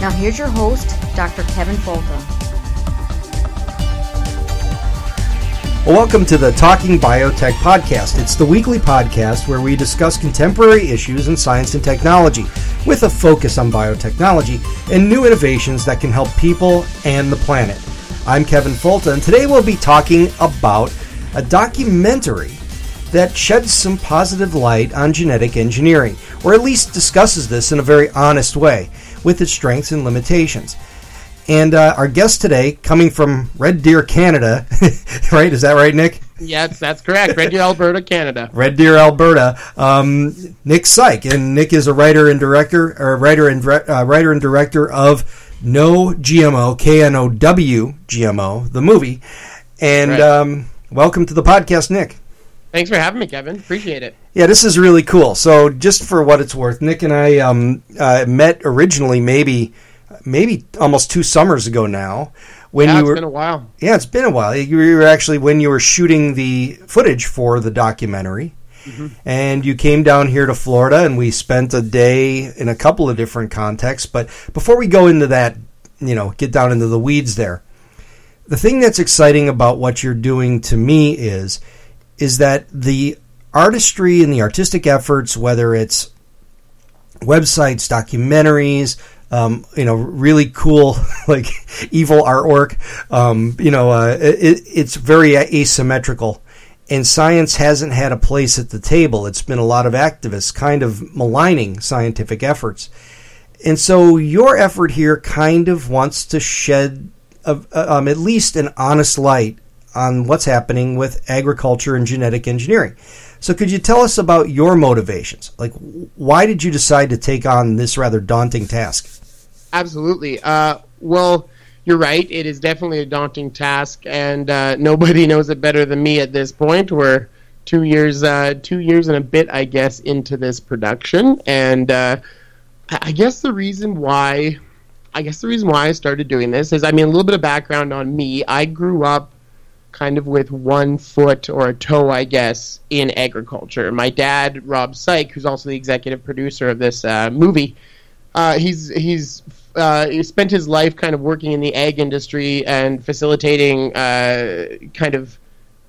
Now, here's your host, Dr. Kevin Folta. Welcome to the Talking Biotech podcast. It's the weekly podcast where we discuss contemporary issues in science and technology with a focus on biotechnology and new innovations that can help people and the planet. I'm Kevin Folta, and today we'll be talking about a documentary that sheds some positive light on genetic engineering, or at least discusses this in a very honest way, with its strengths and limitations. And uh, our guest today, coming from Red Deer, Canada, right? Is that right, Nick? Yes, that's correct. Red Deer, Alberta, Canada. Red Deer, Alberta. Um, Nick Saik, and Nick is a writer and director, or writer and uh, writer and director of Know GMO, K N O W GMO, the movie. And right. um, welcome to the podcast, Nick. Thanks for having me, Kevin. Appreciate it. Yeah, this is really cool. So, just for what it's worth, Nick and I um, uh, met originally maybe maybe almost two summers ago now. When yeah, you were, been a while. Yeah, it's been a while. You were actually when you were shooting the footage for the documentary. Mm-hmm. And you came down here to Florida, and we spent a day in a couple of different contexts. But before we go into that, you know, get down into the weeds there. The thing that's exciting about what you're doing to me is, is that the artistry and the artistic efforts, whether it's websites, documentaries, um, you know, really cool, like evil artwork. Um, you know, uh, it, it's very asymmetrical. And science hasn't had a place at the table. It's been a lot of activists kind of maligning scientific efforts. And so your effort here kind of wants to shed a, um, at least an honest light on what's happening with agriculture and genetic engineering. So, could you tell us about your motivations? Like, why did you decide to take on this rather daunting task? Absolutely. Uh, well, you're right. It is definitely a daunting task, and uh, nobody knows it better than me at this point. We're two years, uh, two years and a bit, I guess, into this production, and uh, I guess the reason why, I guess the reason why I started doing this is, I mean, a little bit of background on me. I grew up kind of with one foot or a toe, I guess, in agriculture. My dad, Rob Saik, who's also the executive producer of this uh, movie, uh, he's he's uh, he spent his life kind of working in the ag industry and facilitating uh, kind of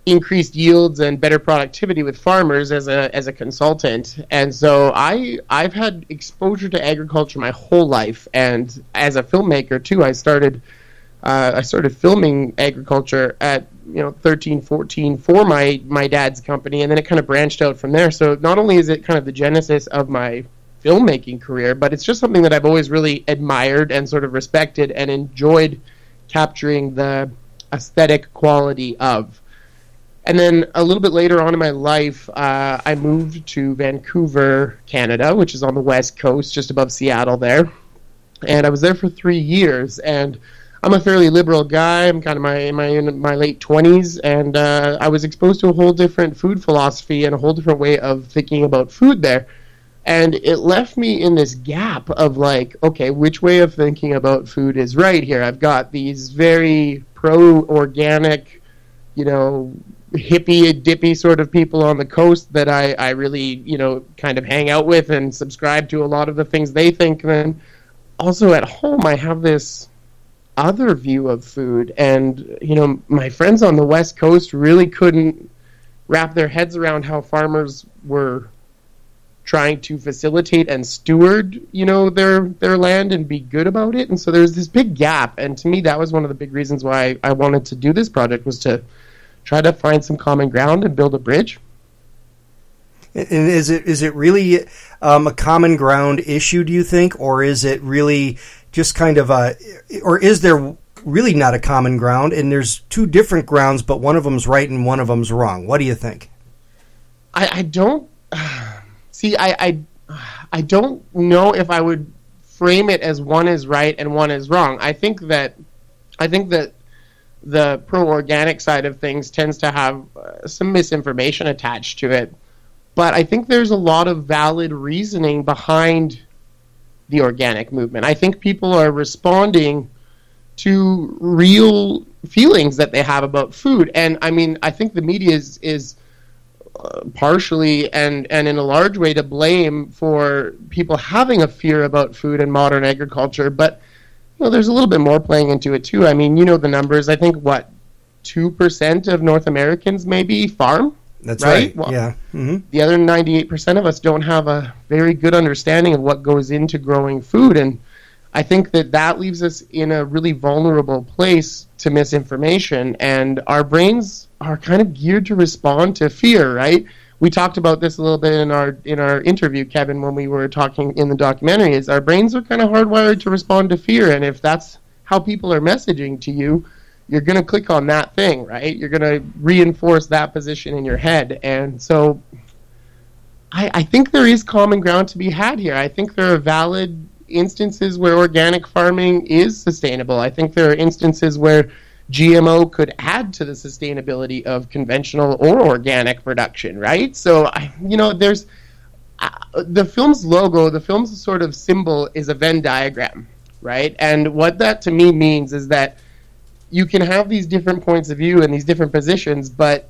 increased yields and better productivity with farmers as a as a consultant. And so I I've had exposure to agriculture my whole life, and as a filmmaker too, I started. Uh, I started filming agriculture at you know 13, 14 for my my dad's company, and then it kind of branched out from there. So not only is it kind of the genesis of my filmmaking career, but it's just something that I've always really admired and sort of respected and enjoyed capturing the aesthetic quality of. And then a little bit later on in my life, uh, I moved to Vancouver, Canada, which is on the west coast, just above Seattle there. And I was there for three years. And I'm a fairly liberal guy. I'm kind of my my in my late 20s, and uh, I was exposed to a whole different food philosophy and a whole different way of thinking about food there and it left me in this gap of like, okay, which way of thinking about food is right here? I've got these very pro organic, you know, hippie dippy sort of people on the coast that I, I really, you know, kind of hang out with and subscribe to a lot of the things they think. And then also at home, I have this other view of food. And, you know, my friends on the West Coast really couldn't wrap their heads around how farmers were trying to facilitate and steward, you know, their their land and be good about it. And so there's this big gap. And to me, that was one of the big reasons why I wanted to do this project was to try to find some common ground and build a bridge. And is it is it really um, a common ground issue? Do you think, or is it really just kind of a, or is there really not a common ground? And there's two different grounds, but one of them's right and one of them's wrong. What do you think? I, I don't see. I, I I don't know if I would frame it as one is right and one is wrong. I think that I think that the pro organic side of things tends to have uh, some misinformation attached to it but I think there's a lot of valid reasoning behind the organic movement. I think people are responding to real feelings that they have about food, and I mean, I think the media is is uh, partially and and in a large way to blame for people having a fear about food and modern agriculture, but there's a little bit more playing into it too. I mean, you know the numbers. I think what two percent of North Americans maybe farm that's right. right. Well, yeah. Mm-hmm. The other 98% of us don't have a very good understanding of what goes into growing food. And I think that that leaves us in a really vulnerable place to misinformation. And our brains are kind of geared to respond to fear, right? We talked about this a little bit in our in our interview, Kevin, when we were talking in the documentary. Is our brains are kind of hardwired to respond to fear, and if that's how people are messaging to you, you're going to click on that thing, right? You're going to reinforce that position in your head. And so I, I, think there is common ground to be had here. I think there are valid instances where organic farming is sustainable. I think there are instances where GMO could add to the sustainability of conventional or organic production, right? So, I, you know, there's uh, the film's logo, the film's sort of symbol is a Venn diagram, right? And what that to me means is that you can have these different points of view and these different positions, but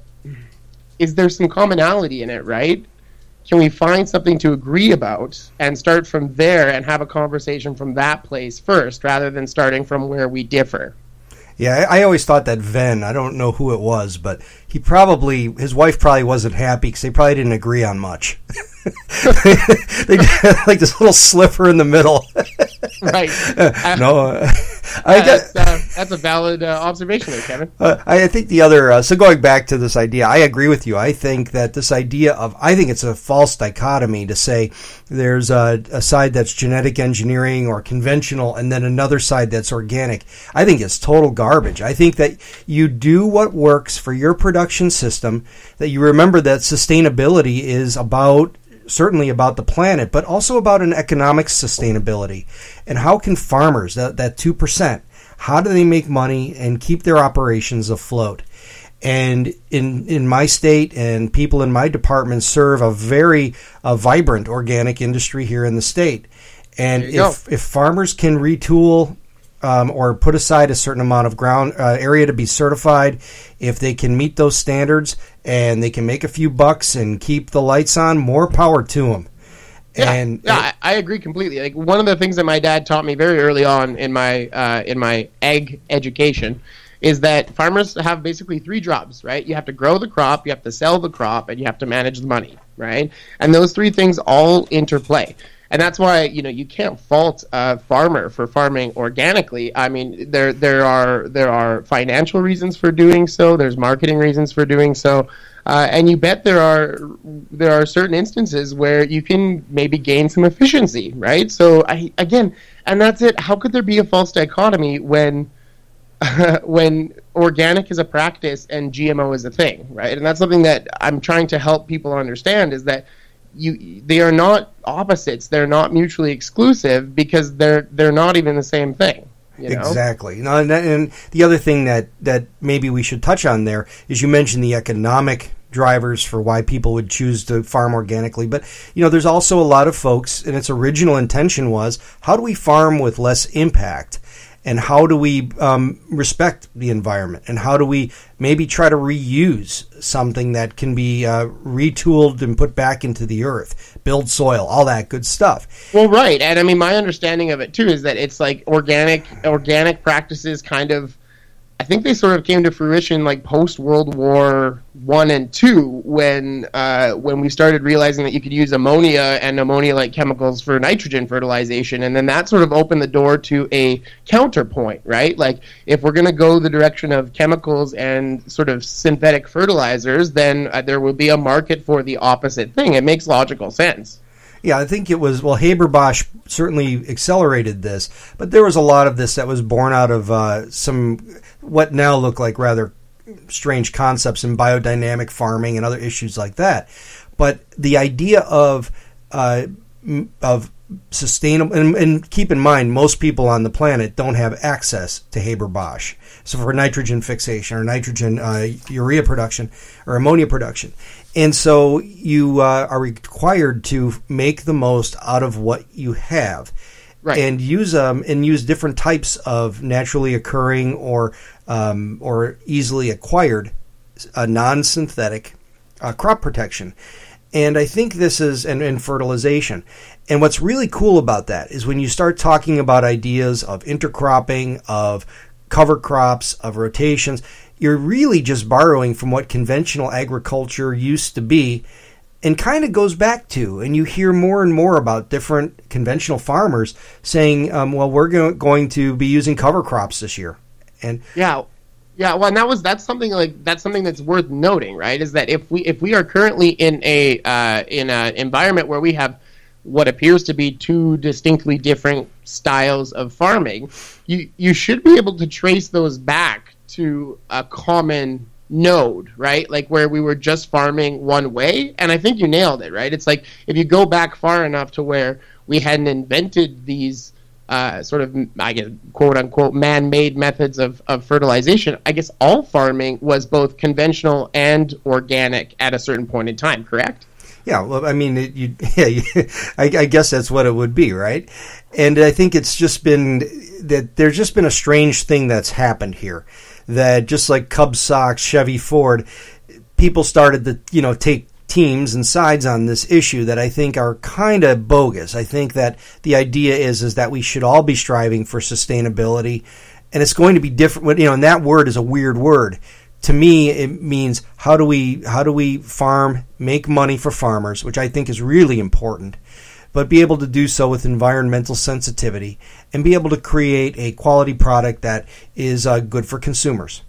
is there some commonality in it, right? Can we find something to agree about and start from there and have a conversation from that place first rather than starting from where we differ? Yeah, I, always thought that Venn, I don't know who it was, but he probably, his wife probably wasn't happy because they probably didn't agree on much. they like this little sliver in the middle. right. Uh, no, uh, I that's, uh, that's, a valid uh, observation there, Kevin. Uh, I think the other. So going back to this idea, I agree with you. I think that this idea of, I think it's a false dichotomy to say there's a, a side that's genetic engineering or conventional, and then another side that's organic. I think it's total garbage. I think that you do what works for your production system. That you remember that sustainability is about certainly about the planet, but also about an economic sustainability. And how can farmers, that, that 2%, how do they make money and keep their operations afloat? And in, in my state and people in my department serve a very a vibrant organic industry here in the state. And if, if farmers can retool um, or put aside a certain amount of ground uh, area to be certified, if they can meet those standards and they can make a few bucks and keep the lights on, more power to them. Yeah, and yeah, I, I, agree completely. Like one of the things that my dad taught me very early on in my uh, in my ag education is that farmers have basically three jobs, right? You have to grow the crop, you have to sell the crop, and you have to manage the money, right? And those three things all interplay and that's why you know you can't fault a farmer for farming organically. I mean, there there are there are financial reasons for doing so. There's marketing reasons for doing so, uh, and you bet there are there are certain instances where you can maybe gain some efficiency, right? So I again, and that's it. How could there be a false dichotomy when when organic is a practice and GMO is a thing, right? And that's something that I'm trying to help people understand is that you they are not opposites. They're not mutually exclusive because they're they're not even the same thing. You know? Exactly. and, and the other thing that that maybe we should touch on there is you mentioned the economic drivers for why people would choose to farm organically. But you know, there's also a lot of folks, and its original intention was, how do we farm with less impact? And how do we um, respect the environment? And how do we maybe try to reuse something that can be uh, retooled and put back into the earth, build soil, all that good stuff? Well, right, and I mean, my understanding of it too is that it's like organic, organic practices kind of I think they sort of came to fruition like post World War One and Two, when uh, when we started realizing that you could use ammonia and ammonia-like chemicals for nitrogen fertilization, and then that sort of opened the door to a counterpoint, right? Like if we're going to go the direction of chemicals and sort of synthetic fertilizers, then uh, there will be a market for the opposite thing. It makes logical sense. Yeah, I think it was well. Haber Bosch certainly accelerated this, but there was a lot of this that was born out of uh, some what now look like rather strange concepts in biodynamic farming and other issues like that. But the idea of uh, of sustainable and, and, keep in mind most people on the planet don't have access to Haber Bosch. So for nitrogen fixation or nitrogen uh, urea production or ammonia production, and so you uh, are required to make the most out of what you have. Right. And use um and use different types of naturally occurring or um, or easily acquired uh, non-synthetic uh, crop protection. And I think this is and, and fertilization. And what's really cool about that is when you start talking about ideas of intercropping, of cover crops, of rotations, you're really just borrowing from what conventional agriculture used to be and kind of goes back to. And you hear more and more about different conventional farmers saying, um, well, we're go- going to be using cover crops this year. And yeah. Yeah, well, and that was that's something like that's something that's worth noting, right? Is that if we if we are currently in a uh, in an environment where we have what appears to be two distinctly different styles of farming, you you should be able to trace those back to a common node, right? Like where we were just farming one way. And I think you nailed it, right? It's like if you go back far enough to where we hadn't invented these uh, sort of, I guess, quote unquote, man made methods of, of fertilization, I guess all farming was both conventional and organic at a certain point in time, correct? Yeah, well, I mean, it, you, yeah, I, I, guess that's what it would be, right? And I think it's just been that there's just been a strange thing that's happened here that just like Cub Sox, Chevy Ford, people started to you know take teams and sides on this issue that I think are kind of bogus. I think that the idea is is that we should all be striving for sustainability, and it's going to be different. You know, and that word is a weird word. To me, it means how do we how do we farm, make money for farmers, which I think is really important but be able to do so with environmental sensitivity and be able to create a quality product that is uh, good for consumers.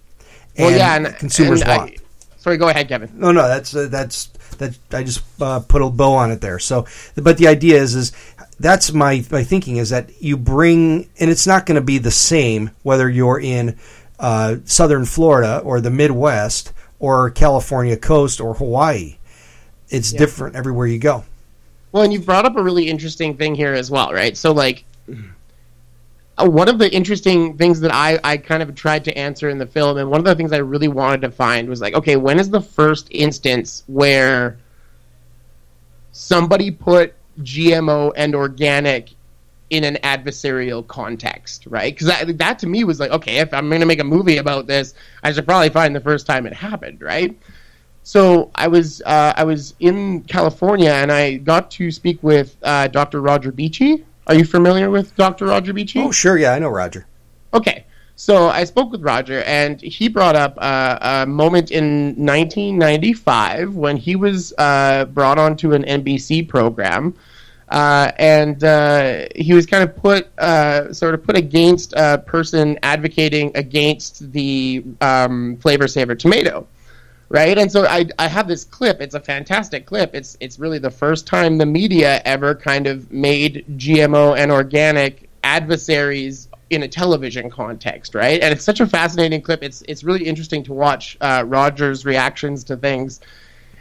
And well, yeah, and consumers and want. I, sorry, go ahead, Kevin. No, no, that's uh, that's that. I just uh, put a bow on it there. So, but the idea is, is that's my my thinking is that you bring, and it's not going to be the same whether you're in uh, southern Florida or the Midwest or California coast or Hawaii. It's yeah. different everywhere you go. Well, and you brought up a really interesting thing here as well, right? So, like, uh, one of the interesting things that I, I kind of tried to answer in the film, and one of the things I really wanted to find was like, okay, when is the first instance where somebody put GMO and organic in an adversarial context, right? Because that, that to me was like, okay, if I'm going to make a movie about this, I should probably find the first time it happened, right? So I was uh, I was in California and I got to speak with uh, Dr. Roger Beachy. Are you familiar with Dr. Roger Beachy? Oh, sure. Yeah, I know Roger. Okay. So I spoke with Roger, and he brought up uh, a moment in 1995 when he was uh, brought onto an NBC program, uh, and uh, he was kind of put sort of put against a person advocating against the um, Flavr Savr tomato right? And so I, I have this clip. It's a fantastic clip. It's it's really the first time the media ever kind of made GMO and organic adversaries in a television context, right? And it's such a fascinating clip. It's it's really interesting to watch uh, Rogers' reactions to things,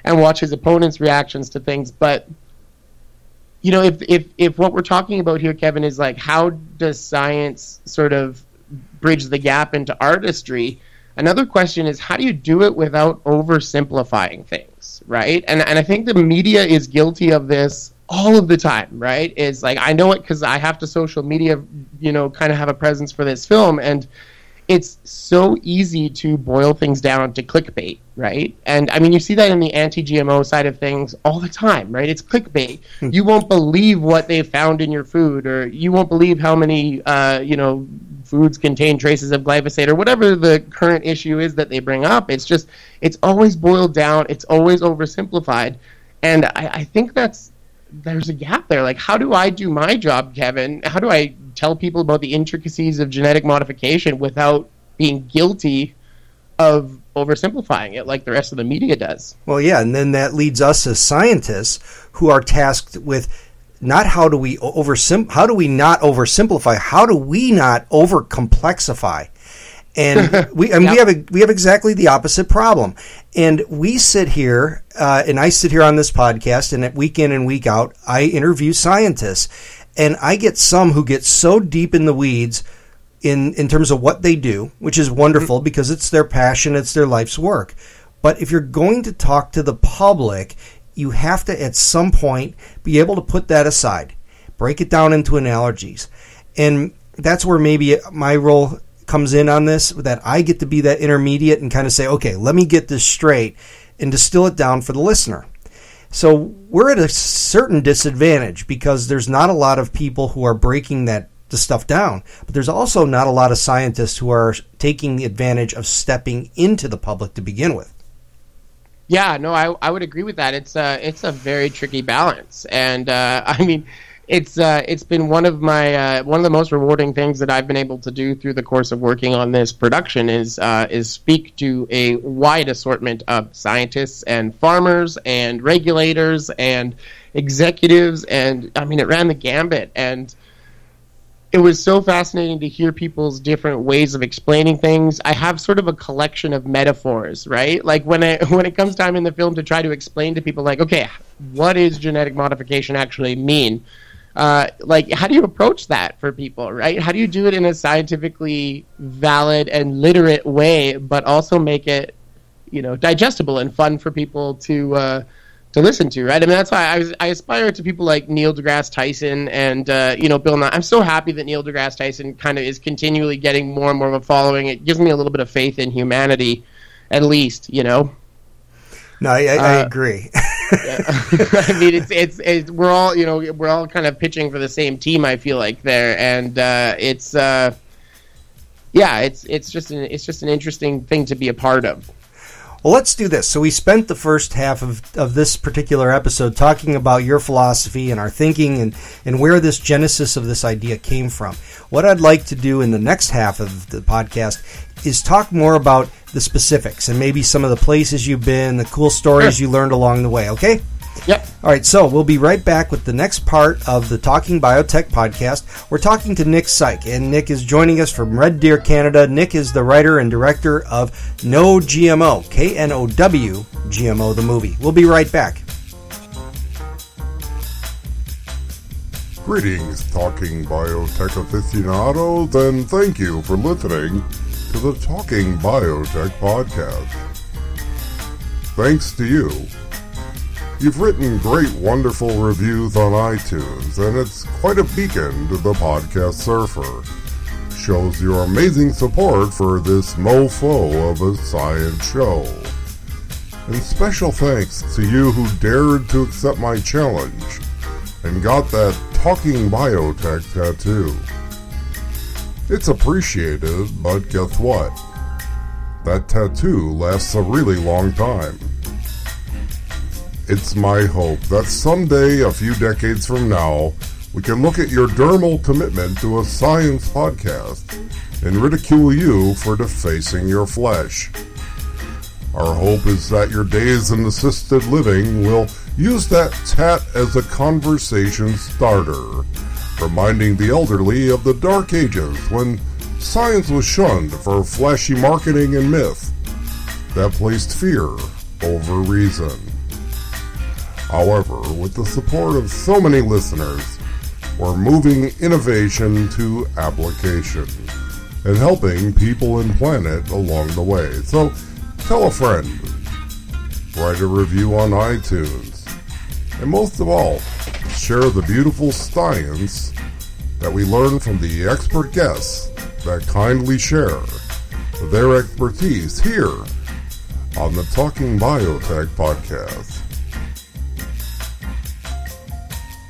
and watch his opponents' reactions to things. But you know, if if if what we're talking about here, Kevin, is like how does science sort of bridge the gap into artistry? Another question is how do you do it without oversimplifying things, right? And and I think the media is guilty of this all of the time, right? Is like I know it because I have to social media, you know, kind of have a presence for this film, and it's so easy to boil things down to clickbait, right? And I mean, you see that in the anti-GMO side of things all the time, right? It's clickbait. Hmm. you won't believe what they found in your food, or you won't believe how many, uh, you know, foods contain traces of glyphosate, or whatever the current issue is that they bring up. It's just, it's always boiled down. It's always oversimplified, and I, I think that's there's a gap there. Like, how do I do my job, Kevin? How do I tell people about the intricacies of genetic modification without being guilty of oversimplifying it like the rest of the media does? Well, yeah, and then that leads us as scientists who are tasked with not how do we oversim how do we not oversimplify? How do we not overcomplexify? and we and yep. we have a, we have exactly the opposite problem. And we sit here, uh, and I sit here on this podcast, and at week in and week out, I interview scientists, and I get some who get so deep in the weeds in in terms of what they do, which is wonderful mm-hmm. because it's their passion, it's their life's work. But if you're going to talk to the public, you have to at some point be able to put that aside, break it down into analogies, and that's where maybe my role comes in on this that I get to be that intermediate and kind of say, okay, let me get this straight and distill it down for the listener. So we're at a certain disadvantage because there's not a lot of people who are breaking that the stuff down, but there's also not a lot of scientists who are taking the advantage of stepping into the public to begin with. Yeah, no, I, I would agree with that. It's a it's a very tricky balance, and uh, I mean, it's uh, it's been one of my uh, one of the most rewarding things that I've been able to do through the course of working on this production is uh, is speak to a wide assortment of scientists and farmers and regulators and executives. And I mean it ran the gambit. And it was so fascinating to hear people's different ways of explaining things. I have sort of a collection of metaphors, right? Like when it when it comes time in the film to try to explain to people like, okay, what does genetic modification actually mean? uh, like how do you approach that for people right how do you do it in a scientifically valid and literate way but also make it you know digestible and fun for people to uh, to listen to right? I mean that's why i, I aspire to people like neil degrasse tyson and uh, you know bill nye. I'm so happy that neil degrasse tyson kind of is continually getting more and more of a following. It gives me a little bit of faith in humanity at least you know? No i, I, I uh, agree. I mean, it's, it's, it's we're all you know we're all kind of pitching for the same team. I feel like there, and uh, it's uh, yeah, it's it's just an it's just an interesting thing to be a part of. Well, let's do this. So we spent the first half of, of this particular episode talking about your philosophy and our thinking and, and where this genesis of this idea came from. What I'd like to do in the next half of the podcast is talk more about the specifics and maybe some of the places you've been, the cool stories sure. you learned along the way, okay? Yep. All right, so we'll be right back with the next part of the Talking Biotech podcast. We're talking to Nick Saik, and Nick is joining us from Red Deer, Canada. Nick is the writer and director of Know GMO, K N O W GMO, the movie. We'll be right back. Greetings, Talking Biotech aficionados, and thank you for listening to the Talking Biotech podcast. Thanks to you. You've written great, wonderful reviews on iTunes, and it's quite a beacon to the podcast surfer. Shows your amazing support for this mofo of a science show. And special thanks to you who dared to accept my challenge and got that Talking Biotech tattoo. It's appreciated, but guess what? That tattoo lasts a really long time. It's my hope that someday, a few decades from now, we can look at your dermal commitment to a science podcast and ridicule you for defacing your flesh. Our hope is that your days in assisted living will use that tat as a conversation starter reminding the elderly of the dark ages when science was shunned for flashy marketing and myth that placed fear over reason. However, with the support of so many listeners, we're moving innovation to application. and helping people and planet along the way. So tell a friend, write a review on iTunes, and most of all, share the beautiful science that we learn from the expert guests that kindly share their expertise here on the Talking Biotech podcast.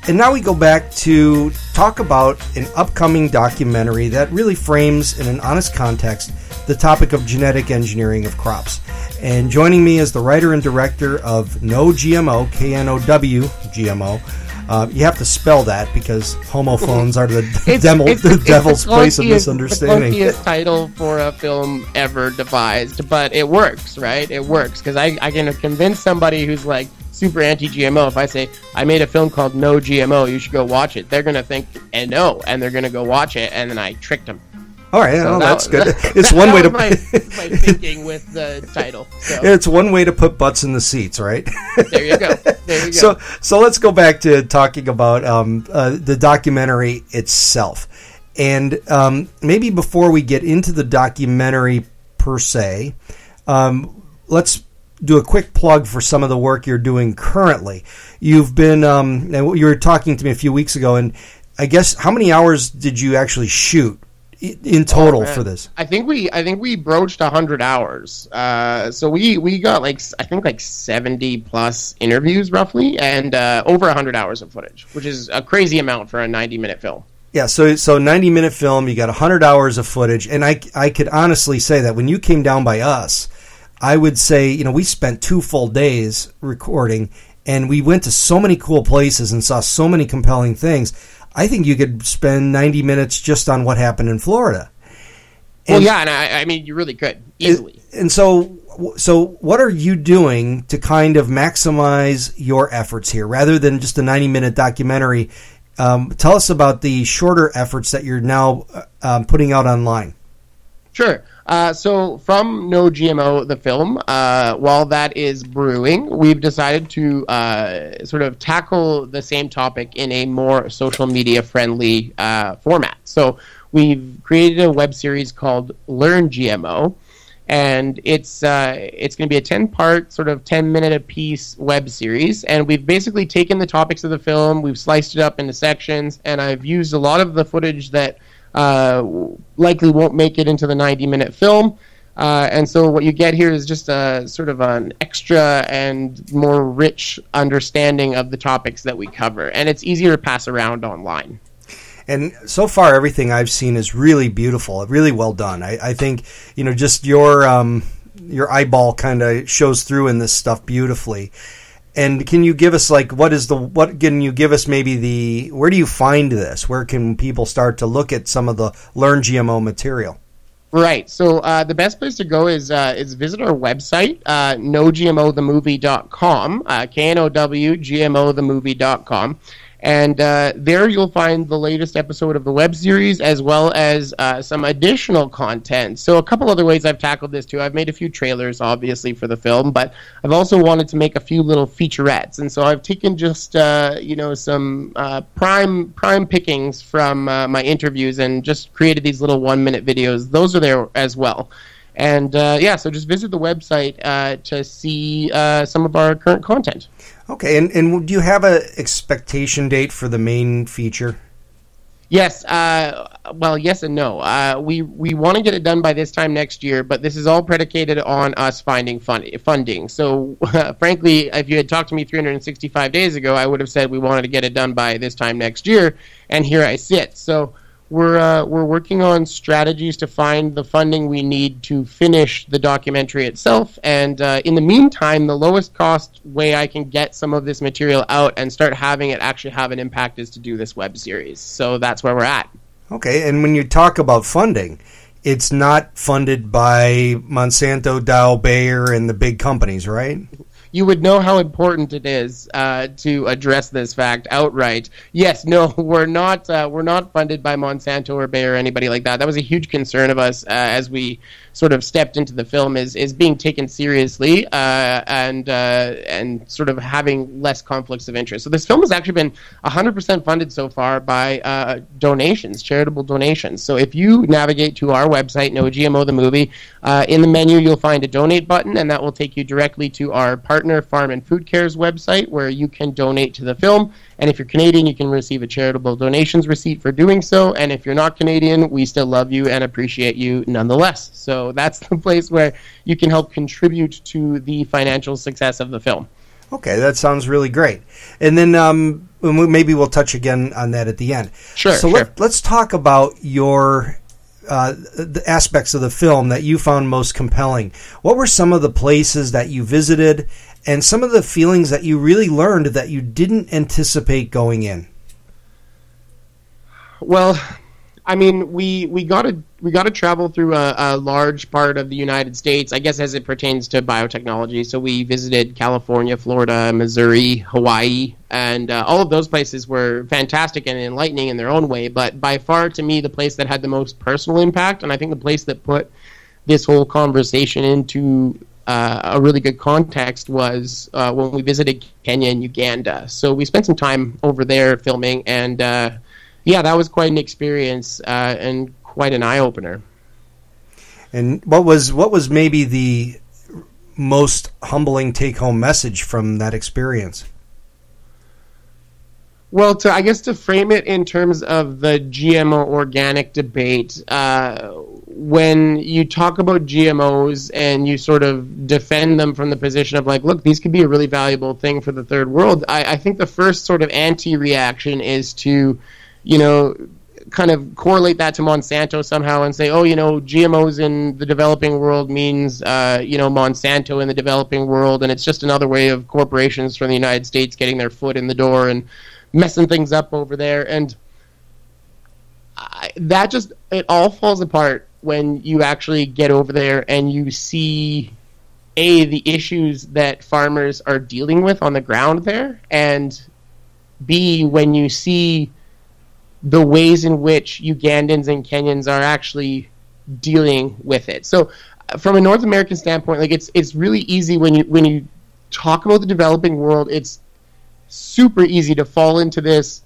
And now we go back to talk about an upcoming documentary that really frames, in an honest context, the topic of genetic engineering of crops. And joining me is the writer and director of Know GMO, K N O W GMO. Uh, you have to spell that because homophones are the, It's- devil, it's- the devil's the place of misunderstanding. The title for a film ever devised, but it works, right? It works because I, I can convince somebody who's like super anti-GMO. If I say I made a film called No GMO, you should go watch it. They're gonna think and no, and they're gonna go watch it, and then I tricked them. All right, So well, that- that's good. It's that one way to my, my thinking with the title. So it's one way to put butts in the seats, right? there you go. There you go. so so let's go back to talking about um, uh, the documentary itself and um, maybe before we get into the documentary per se um, let's do a quick plug for some of the work you're doing currently you've been um, and you were talking to me a few weeks ago and i guess how many hours did you actually shoot in total Man. for this I think we I think we broached hundred hours. Uh, so we we got like I think like seventy plus interviews roughly, and uh, over hundred hours of footage, which is a crazy amount for a ninety minute film. Yeah, so so 90 minute film, you got 100 hours of footage and I I could honestly say that when you came down by us, I would say, you know, we spent two full days recording and we went to so many cool places and saw so many compelling things. I think you could spend 90 minutes just on what happened in Florida. well, And- yeah, and I, I mean you really could easily. And so so what are you doing to kind of maximize your efforts here rather than just a 90 minute documentary? Um, tell us about the shorter efforts that you're now uh, um, putting out online. Sure. Uh, so from Know GMO, the film, uh, while that is brewing, we've decided to uh, sort of tackle the same topic in a more social media friendly uh, format. So we've created a web series called Learn GMO. And it's uh, it's going to be a ten part, sort of ten minute a piece web series, and we've basically taken the topics of the film, we've sliced it up into sections, and I've used a lot of the footage that uh, likely won't make it into the 90 minute film. Uh, and so what you get here is just a sort of an extra and more rich understanding of the topics that we cover, and it's easier to pass around online. And so far, everything I've seen is really beautiful, really well done. I, I think you know just your um, your eyeball kind of shows through in this stuff beautifully. And can you give us like what is the what can you give us maybe the where do you find this? Where can people start to look at some of the Learn GMO material? Right. So uh, the best place to go is uh, is visit our website, uh, knowgmothemovie.com, uh, K-N-O-W-G-M-O-themovie.com. And uh, there you'll find the latest episode of the web series as well as uh, some additional content. So a couple other ways I've tackled this too. I've made a few trailers, obviously, for the film, but I've also wanted to make a few little featurettes. And so I've taken just uh, you know some uh, prime prime pickings from uh, my interviews and just created these little one minute videos. Those are there as well. And uh, yeah, so just visit the website to see some of our current content. Okay, and, and do you have an expectation date for the main feature? Yes. Uh, well, yes and no. Uh, we we want to get it done by this time next year, but this is all predicated on us finding fun- funding. So, frankly, if you had talked to me 365 days ago, I would have said we wanted to get it done by this time next year, and here I sit. So. We're, uh, we're working on strategies to find the funding we need to finish the documentary itself. And uh, in the meantime, the lowest cost way I can get some of this material out and start having it actually have an impact is to do this web series. So that's where we're at. Okay, and when you talk about funding, it's not funded by Monsanto, Dow, Bayer, and the big companies, right? You would know how important it is uh, to address this fact outright. Yes, no, we're not uh, we're not funded by Monsanto or Bayer or anybody like that. That was a huge concern of us uh, as we sort of stepped into the film is is being taken seriously uh, and uh, and sort of having less conflicts of interest. So this film has actually been 100% funded so far by uh, donations, charitable donations. So if you navigate to our website, Know GMO the movie, in the menu you'll find a donate button, and that will take you directly to our partner Farm and Food Cares website, where you can donate to the film. And if you're Canadian, you can receive a charitable donations receipt for doing so. And if you're not Canadian, we still love you and appreciate you nonetheless. So that's the place where you can help contribute to the financial success of the film. Okay, that sounds really great. And then um, maybe we'll touch again on that at the end. Sure. So sure. Let, let's talk about your uh, the aspects of the film that you found most compelling. What were some of the places that you visited, and some of the feelings that you really learned that you didn't anticipate going in? Well, I mean, we we got to we got to travel through a, a, large part of the United States, I guess, as it pertains to biotechnology. So we visited California, Florida, Missouri, Hawaii, and uh, all of those places were fantastic and enlightening in their own way. But by far, to me, the place that had the most personal impact, and I think the place that put this whole conversation into uh, a really good context was uh, when we visited Kenya and Uganda. So we spent some time over there filming and uh, yeah, that was quite an experience uh, and quite an eye opener. And what was what was maybe the most humbling take home message from that experience? Well, to I guess to frame it in terms of the GMO organic debate, uh, when you talk about GMOs and you sort of defend them from the position of like, look, these could be a really valuable thing for the third world, I, I think the first sort of anti reaction is to you know, kind of correlate that to Monsanto somehow and say, oh, you know, GMOs in the developing world means, uh, you know, Monsanto in the developing world, and it's just another way of corporations from the United States getting their foot in the door and messing things up over there. And I, that just, it all falls apart when you actually get over there and you see a the issues that farmers are dealing with on the ground there and b when you see the ways in which Ugandans and Kenyans are actually dealing with it. So, from a North American standpoint, like it's it's really easy when you when you talk about the developing world. It's super easy to fall into this.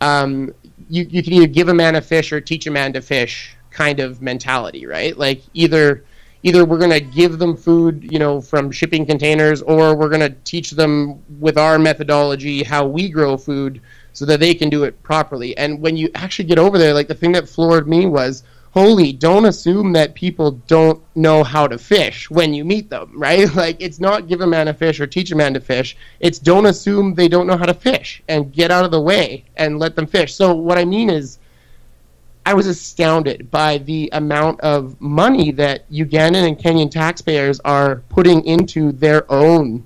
Um, you you can either give a man a fish or teach a man to fish kind of mentality, right? Like either either we're going to give them food, you know, from shipping containers, or we're going to teach them with our methodology how we grow food so that they can do it properly. And when you actually get over there, like the thing that floored me was, holy, don't assume that people don't know how to fish when you meet them, right? Like it's not give a man a fish or teach a man to fish. It's don't assume they don't know how to fish and get out of the way and let them fish. So what I mean is I was astounded by the amount of money that Ugandan and Kenyan taxpayers are putting into their own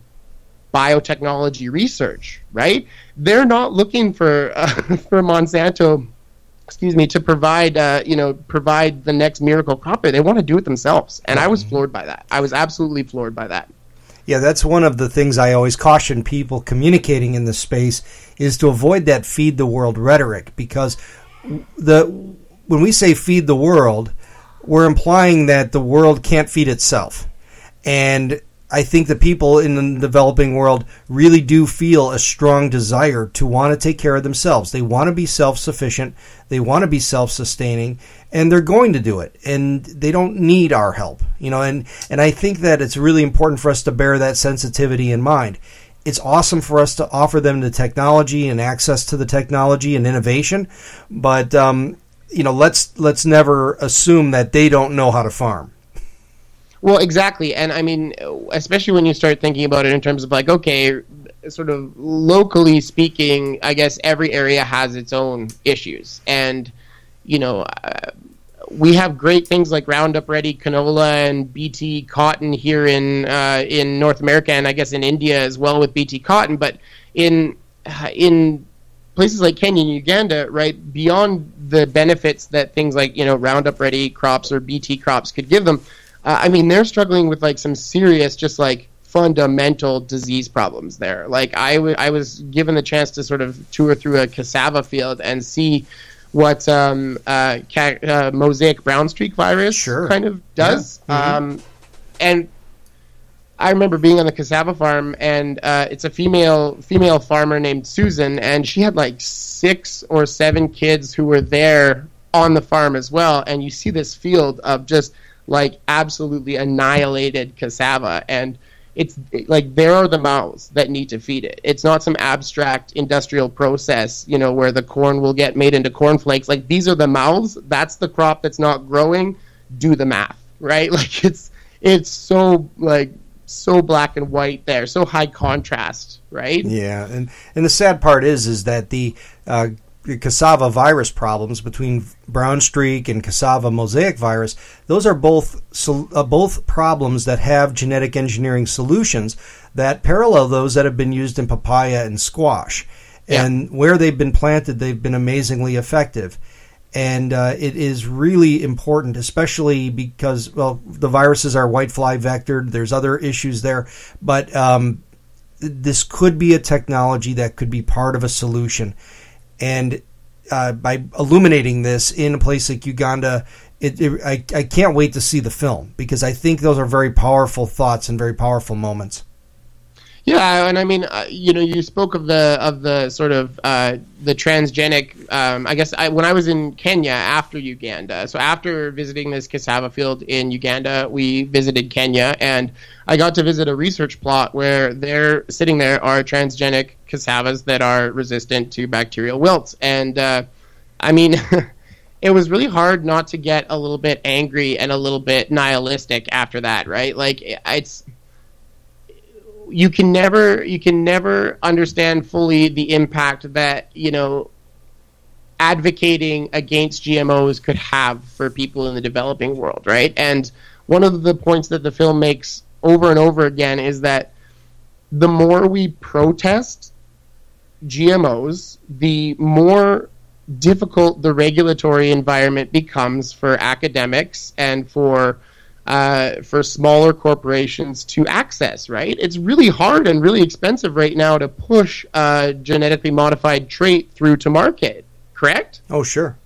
biotechnology research, right? They're not looking for uh, for Monsanto, excuse me, to provide uh, you know provide the next miracle crop. They want to do it themselves, and I was mm-hmm. floored by that. I was absolutely floored by that. Yeah, that's one of the things I always caution people communicating in this space is to avoid that feed the world rhetoric because the when we say feed the world, we're implying that the world can't feed itself. And I think the people in the developing world really do feel a strong desire to want to take care of themselves. They want to be self sufficient, they want to be self sustaining, and they're going to do it. And they don't need our help. You know, and, and I think that it's really important for us to bear that sensitivity in mind. It's awesome for us to offer them the technology and access to the technology and innovation, but um, you know, let's let's never assume that they don't know how to farm. Well, exactly, and I mean, especially when you start thinking about it in terms of like, okay, sort of locally speaking, I guess every area has its own issues, and you know, uh, we have great things like Roundup Ready canola and BT cotton here in uh, in North America, and I guess in India as well with BT cotton. But in in places like Kenya and Uganda, right, beyond the benefits that things like you know Roundup Ready crops or BT crops could give them, uh, I mean, they're struggling with like some serious, just like fundamental disease problems there. Like I, w- I was given the chance to sort of tour through a cassava field and see what um, uh, ca- uh, mosaic brown streak virus Sure. kind of does. Um, and I remember being on the cassava farm, and uh, it's a female female farmer named Susan, and she had like six or seven kids who were there on the farm as well. And you see this field of just like absolutely annihilated cassava, and it's like there are the mouths that need to feed it. It's not some abstract industrial process, you know, where the corn will get made into cornflakes. Like these are the mouths. That's the crop that's not growing. Do the math, right? Like it's it's so like so black and white there, so high contrast, right? Yeah, and and the sad part is is that the uh, cassava virus problems between brown streak and cassava mosaic virus, those are both sol- uh, both problems that have genetic engineering solutions that parallel those that have been used in papaya and squash. Yeah. And where they've been planted, they've been amazingly effective. And uh, it is really important, especially because well, the viruses are whitefly vectored. There's other issues there, but um, this could be a technology that could be part of a solution. And uh, by illuminating this in a place like Uganda, it, it, I, I can't wait to see the film because I think those are very powerful thoughts and very powerful moments. Yeah, and I mean, uh, you know, you spoke of the of the sort of uh, the transgenic. Um, I guess I, when I was in Kenya after Uganda, so after visiting this cassava field in Uganda, we visited Kenya, and I got to visit a research plot where they're sitting there are transgenic cassavas that are resistant to bacterial wilts, and uh, I mean. It was really hard not to get a little bit angry and a little bit nihilistic after that, right? Like it's you can never you can never understand fully the impact that you know advocating against GMOs could have for people in the developing world, right? And one of the points that the film makes over and over again is that the more we protest GMOs, the more difficult the regulatory environment becomes for academics and for uh, for smaller corporations to access. Right? It's really hard and really expensive right now to push a genetically modified trait through to market. Correct? Oh, sure.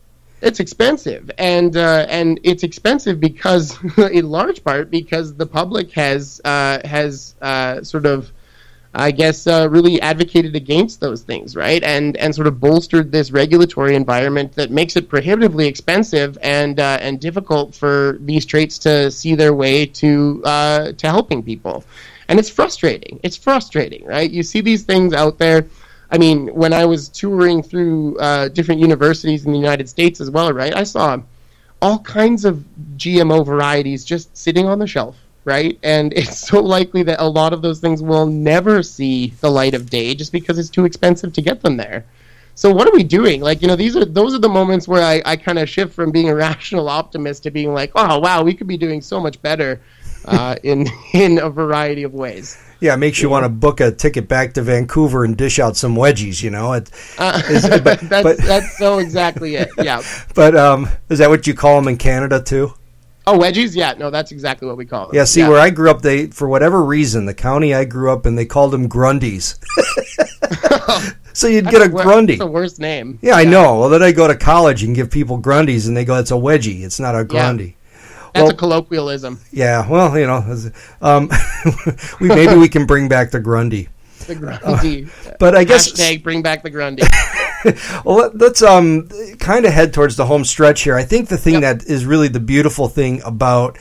It's expensive, and uh, and it's expensive because, in large part, because the public has uh, has uh, sort of, I guess, uh, really advocated against those things, right? And and sort of bolstered this regulatory environment that makes it prohibitively expensive and uh, and difficult for these traits to see their way to uh, to helping people, and it's frustrating. It's frustrating, right? You see these things out there. I mean, when I was touring through uh, different universities in the United States as well, right? I saw all kinds of GMO varieties just sitting on the shelf, right? And it's so likely that a lot of those things will never see the light of day just because it's too expensive to get them there. So what are we doing? Like, you know, these are those are the moments where I, I kind of shift from being a rational optimist to being like, oh wow, we could be doing so much better uh, in in a variety of ways. Yeah, it makes you want to book a ticket back to Vancouver and dish out some wedgies. You know, it, Uh, is- but, that's but, that's so exactly it. Yeah. but um, is that what you call them in Canada too? Oh, wedgies? Yeah, no, that's exactly what we call them. Yeah, see, where I grew up, they for whatever reason, the county I grew up in, they called them Grundies. so you'd That's get a Grundy. That's the worst name. Yeah, I know. Well, then I go to college and give people Grundies, and they go, "It's a wedgie. It's not a Yeah. Grundy." That's Well- a colloquialism. Yeah, well, you know, um, we maybe we can bring back the Grundy. The Grundy. Uh, But I guess Hashtag bring back the Grundy. well, let, let's um kind of head towards the home stretch here. I think the thing that is really the beautiful thing about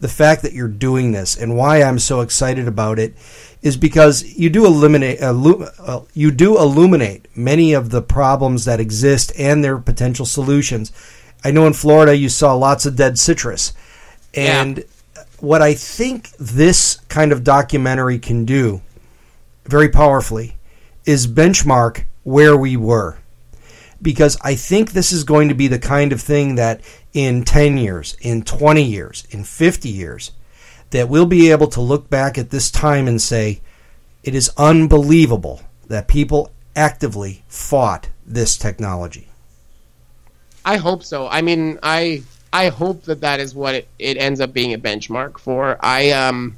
the fact that you're doing this and why I'm so excited about it is because you do eliminate illu- uh, you do illuminate many of the problems that exist and their potential solutions. I know in Florida you saw lots of dead citrus, and what I think this kind of documentary can do very powerfully is benchmark where we were because I think this is going to be the kind of thing that in 10 years, in 20 years, in 50 years, that we'll be able to look back at this time and say, it is unbelievable that people actively fought this technology. I hope so. I mean, I I hope that that is what it, it ends up being a benchmark for. I um,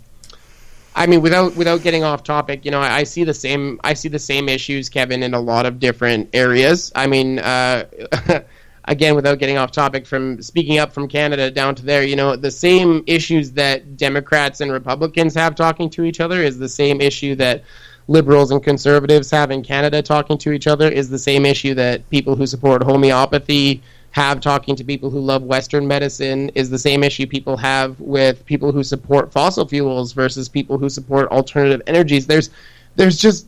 I mean, without without getting off topic, you know, I, I, see the same I see the same issues, Kevin, in a lot of different areas. I mean, uh, again, without getting off topic, from speaking up from Canada down to there, you know, the same issues that Democrats and Republicans have talking to each other is the same issue that liberals and conservatives have in Canada talking to each other is the same issue that people who support homeopathy have talking to people who love Western medicine is the same issue people have with people who support fossil fuels versus people who support alternative energies. There's there's just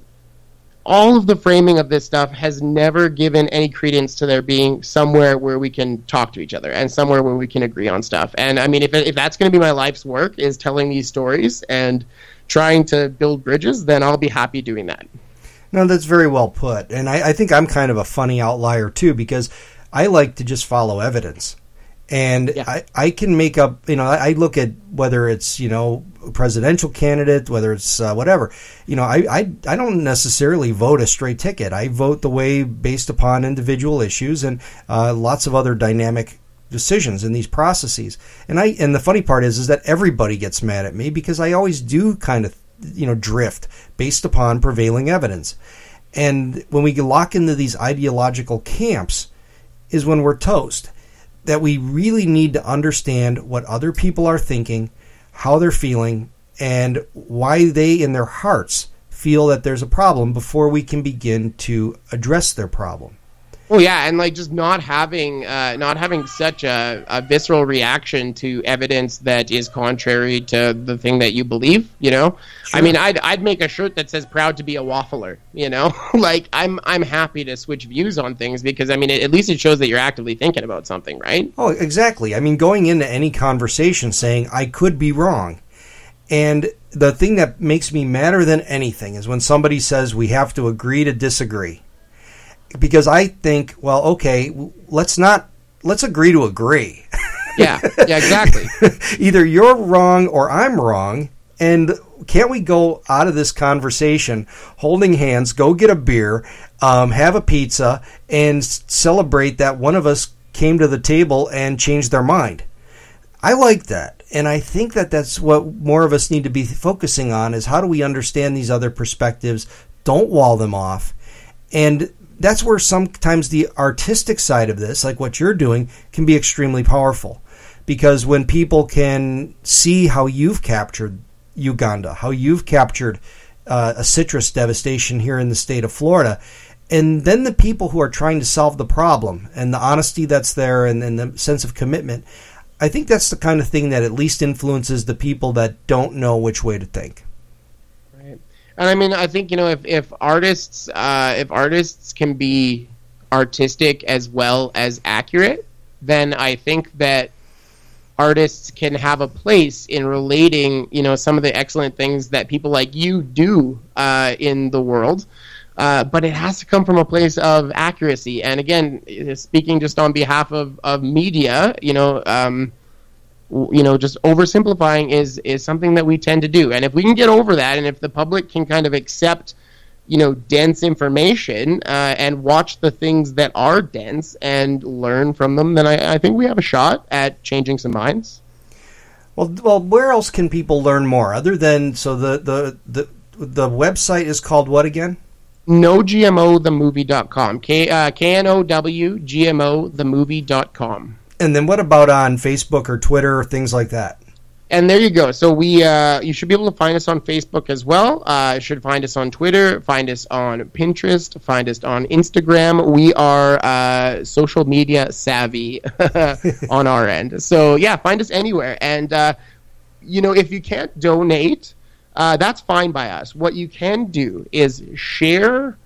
all of the framing of this stuff has never given any credence to there being somewhere where we can talk to each other and somewhere where we can agree on stuff. And I mean, if, if that's going to be my life's work, is telling these stories and trying to build bridges, then I'll be happy doing that. No, that's very well put. And I, I think I'm kind of a funny outlier too because I like to just follow evidence. And yeah. I, I can make up, you know, I, I, look at whether it's, you know, a presidential candidate, whether it's uh, whatever. You know, I, I, I don't necessarily vote a straight ticket. I vote the way based upon individual issues and uh, lots of other dynamic decisions in these processes. And I and the funny part is is that everybody gets mad at me because I always do kind of you know drift based upon prevailing evidence. And when we lock into these ideological camps is when we're toast. That we really need to understand what other people are thinking, how they're feeling, and why they in their hearts feel that there's a problem before we can begin to address their problem. Oh yeah, and like just not having uh, not having such a, a, visceral reaction to evidence that is contrary to the thing that you believe. You know, sure. I mean, I'd I'd make a shirt that says "proud to be a waffler." You know, like I'm I'm happy to switch views on things because I mean, it, at least it shows that you're actively thinking about something, right? Oh, exactly. I mean, going into any conversation saying I could be wrong, and the thing that makes me madder than anything is when somebody says we have to agree to disagree because I think, well, okay, let's not let's agree to agree. yeah, yeah, exactly. Either you're wrong or I'm wrong, and can't we go out of this conversation holding hands, go get a beer, um, have a pizza, and celebrate that one of us came to the table and changed their mind? I like that. And I think that that's what more of us need to be focusing on is how do we understand these other perspectives? Don't wall them off. And that's where sometimes the artistic side of this, like what you're doing, can be extremely powerful. Because when people can see how you've captured Uganda, how you've captured uh, a citrus devastation here in the state of Florida, and then the people who are trying to solve the problem and the honesty that's there and, and the sense of commitment, I think that's the kind of thing that at least influences the people that don't know which way to think. And I mean, I think you know if if artists uh, if artists can be artistic as well as accurate, then I think that artists can have a place in relating you know some of the excellent things that people like you do uh, in the world. Uh, but it has to come from a place of accuracy. And again, speaking just on behalf of, of media, you know, um, you know just oversimplifying is is something that we tend to do. And if we can get over that and if the public can kind of accept you know dense information uh, and watch the things that are dense and learn from them then I, I, think we have a shot at changing some minds. Well well where else can people learn more other than so the the the, the website is called what again? Knowgmothemovie.com k uh, k-n-o-w g-m-o themovie.com and then what about on Facebook or Twitter or things like that? And there you go. So we, uh, you should be able to find us on Facebook as well. Uh, you should find us on Twitter, find us on Pinterest, find us on Instagram. We are uh, social media savvy on our end. So yeah, find us anywhere. And uh, you know, if you can't donate, uh, that's fine by us. What you can do is share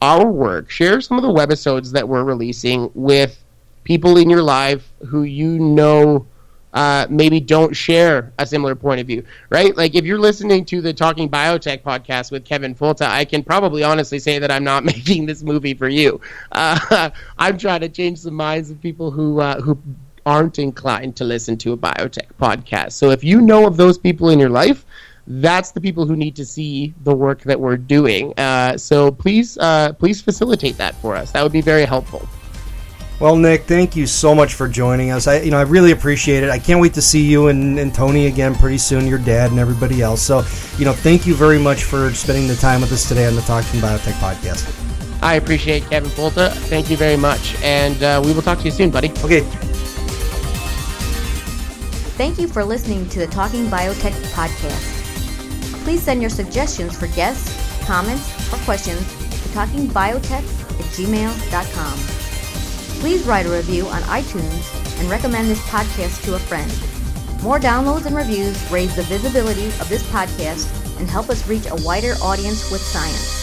our work, share some of the webisodes that we're releasing with people in your life who you know uh, maybe don't share a similar point of view, right? Like if you're listening to the Talking Biotech podcast with Kevin Folta, I can probably honestly say that I'm not making this movie for you. Uh, I'm trying to change the minds of people who uh, who aren't inclined to listen to a biotech podcast. So if you know of those people in your life, that's the people who need to see the work that we're doing. Uh, so please, uh, please facilitate that for us. That would be very helpful. Well, Nick, thank you so much for joining us. I, you know, I really appreciate it. I can't wait to see you and, and Tony again pretty soon. Your dad and everybody else. So, you know, thank you very much for spending the time with us today on the Talking Biotech podcast. I appreciate Kevin Folta. Thank you very much, and uh, we will talk to you soon, buddy. Okay. Thank you for listening to the Talking Biotech podcast. Please send your suggestions for guests, comments, or questions to talkingbiotech at gmail.com. Please write a review on iTunes and recommend this podcast to a friend. More downloads and reviews raise the visibility of this podcast and help us reach a wider audience with science.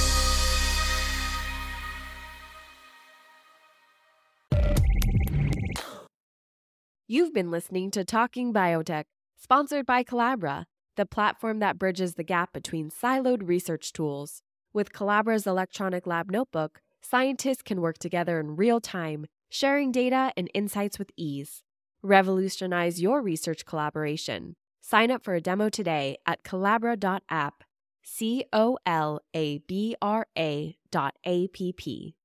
You've been listening to Talking Biotech, sponsored by Colabra, the platform that bridges the gap between siloed research tools. With Colabra's electronic lab notebook, scientists can work together in real time, sharing data and insights with ease. Revolutionize your research collaboration. Sign up for a demo today at colabra.app. C O L A B R A dot A P P.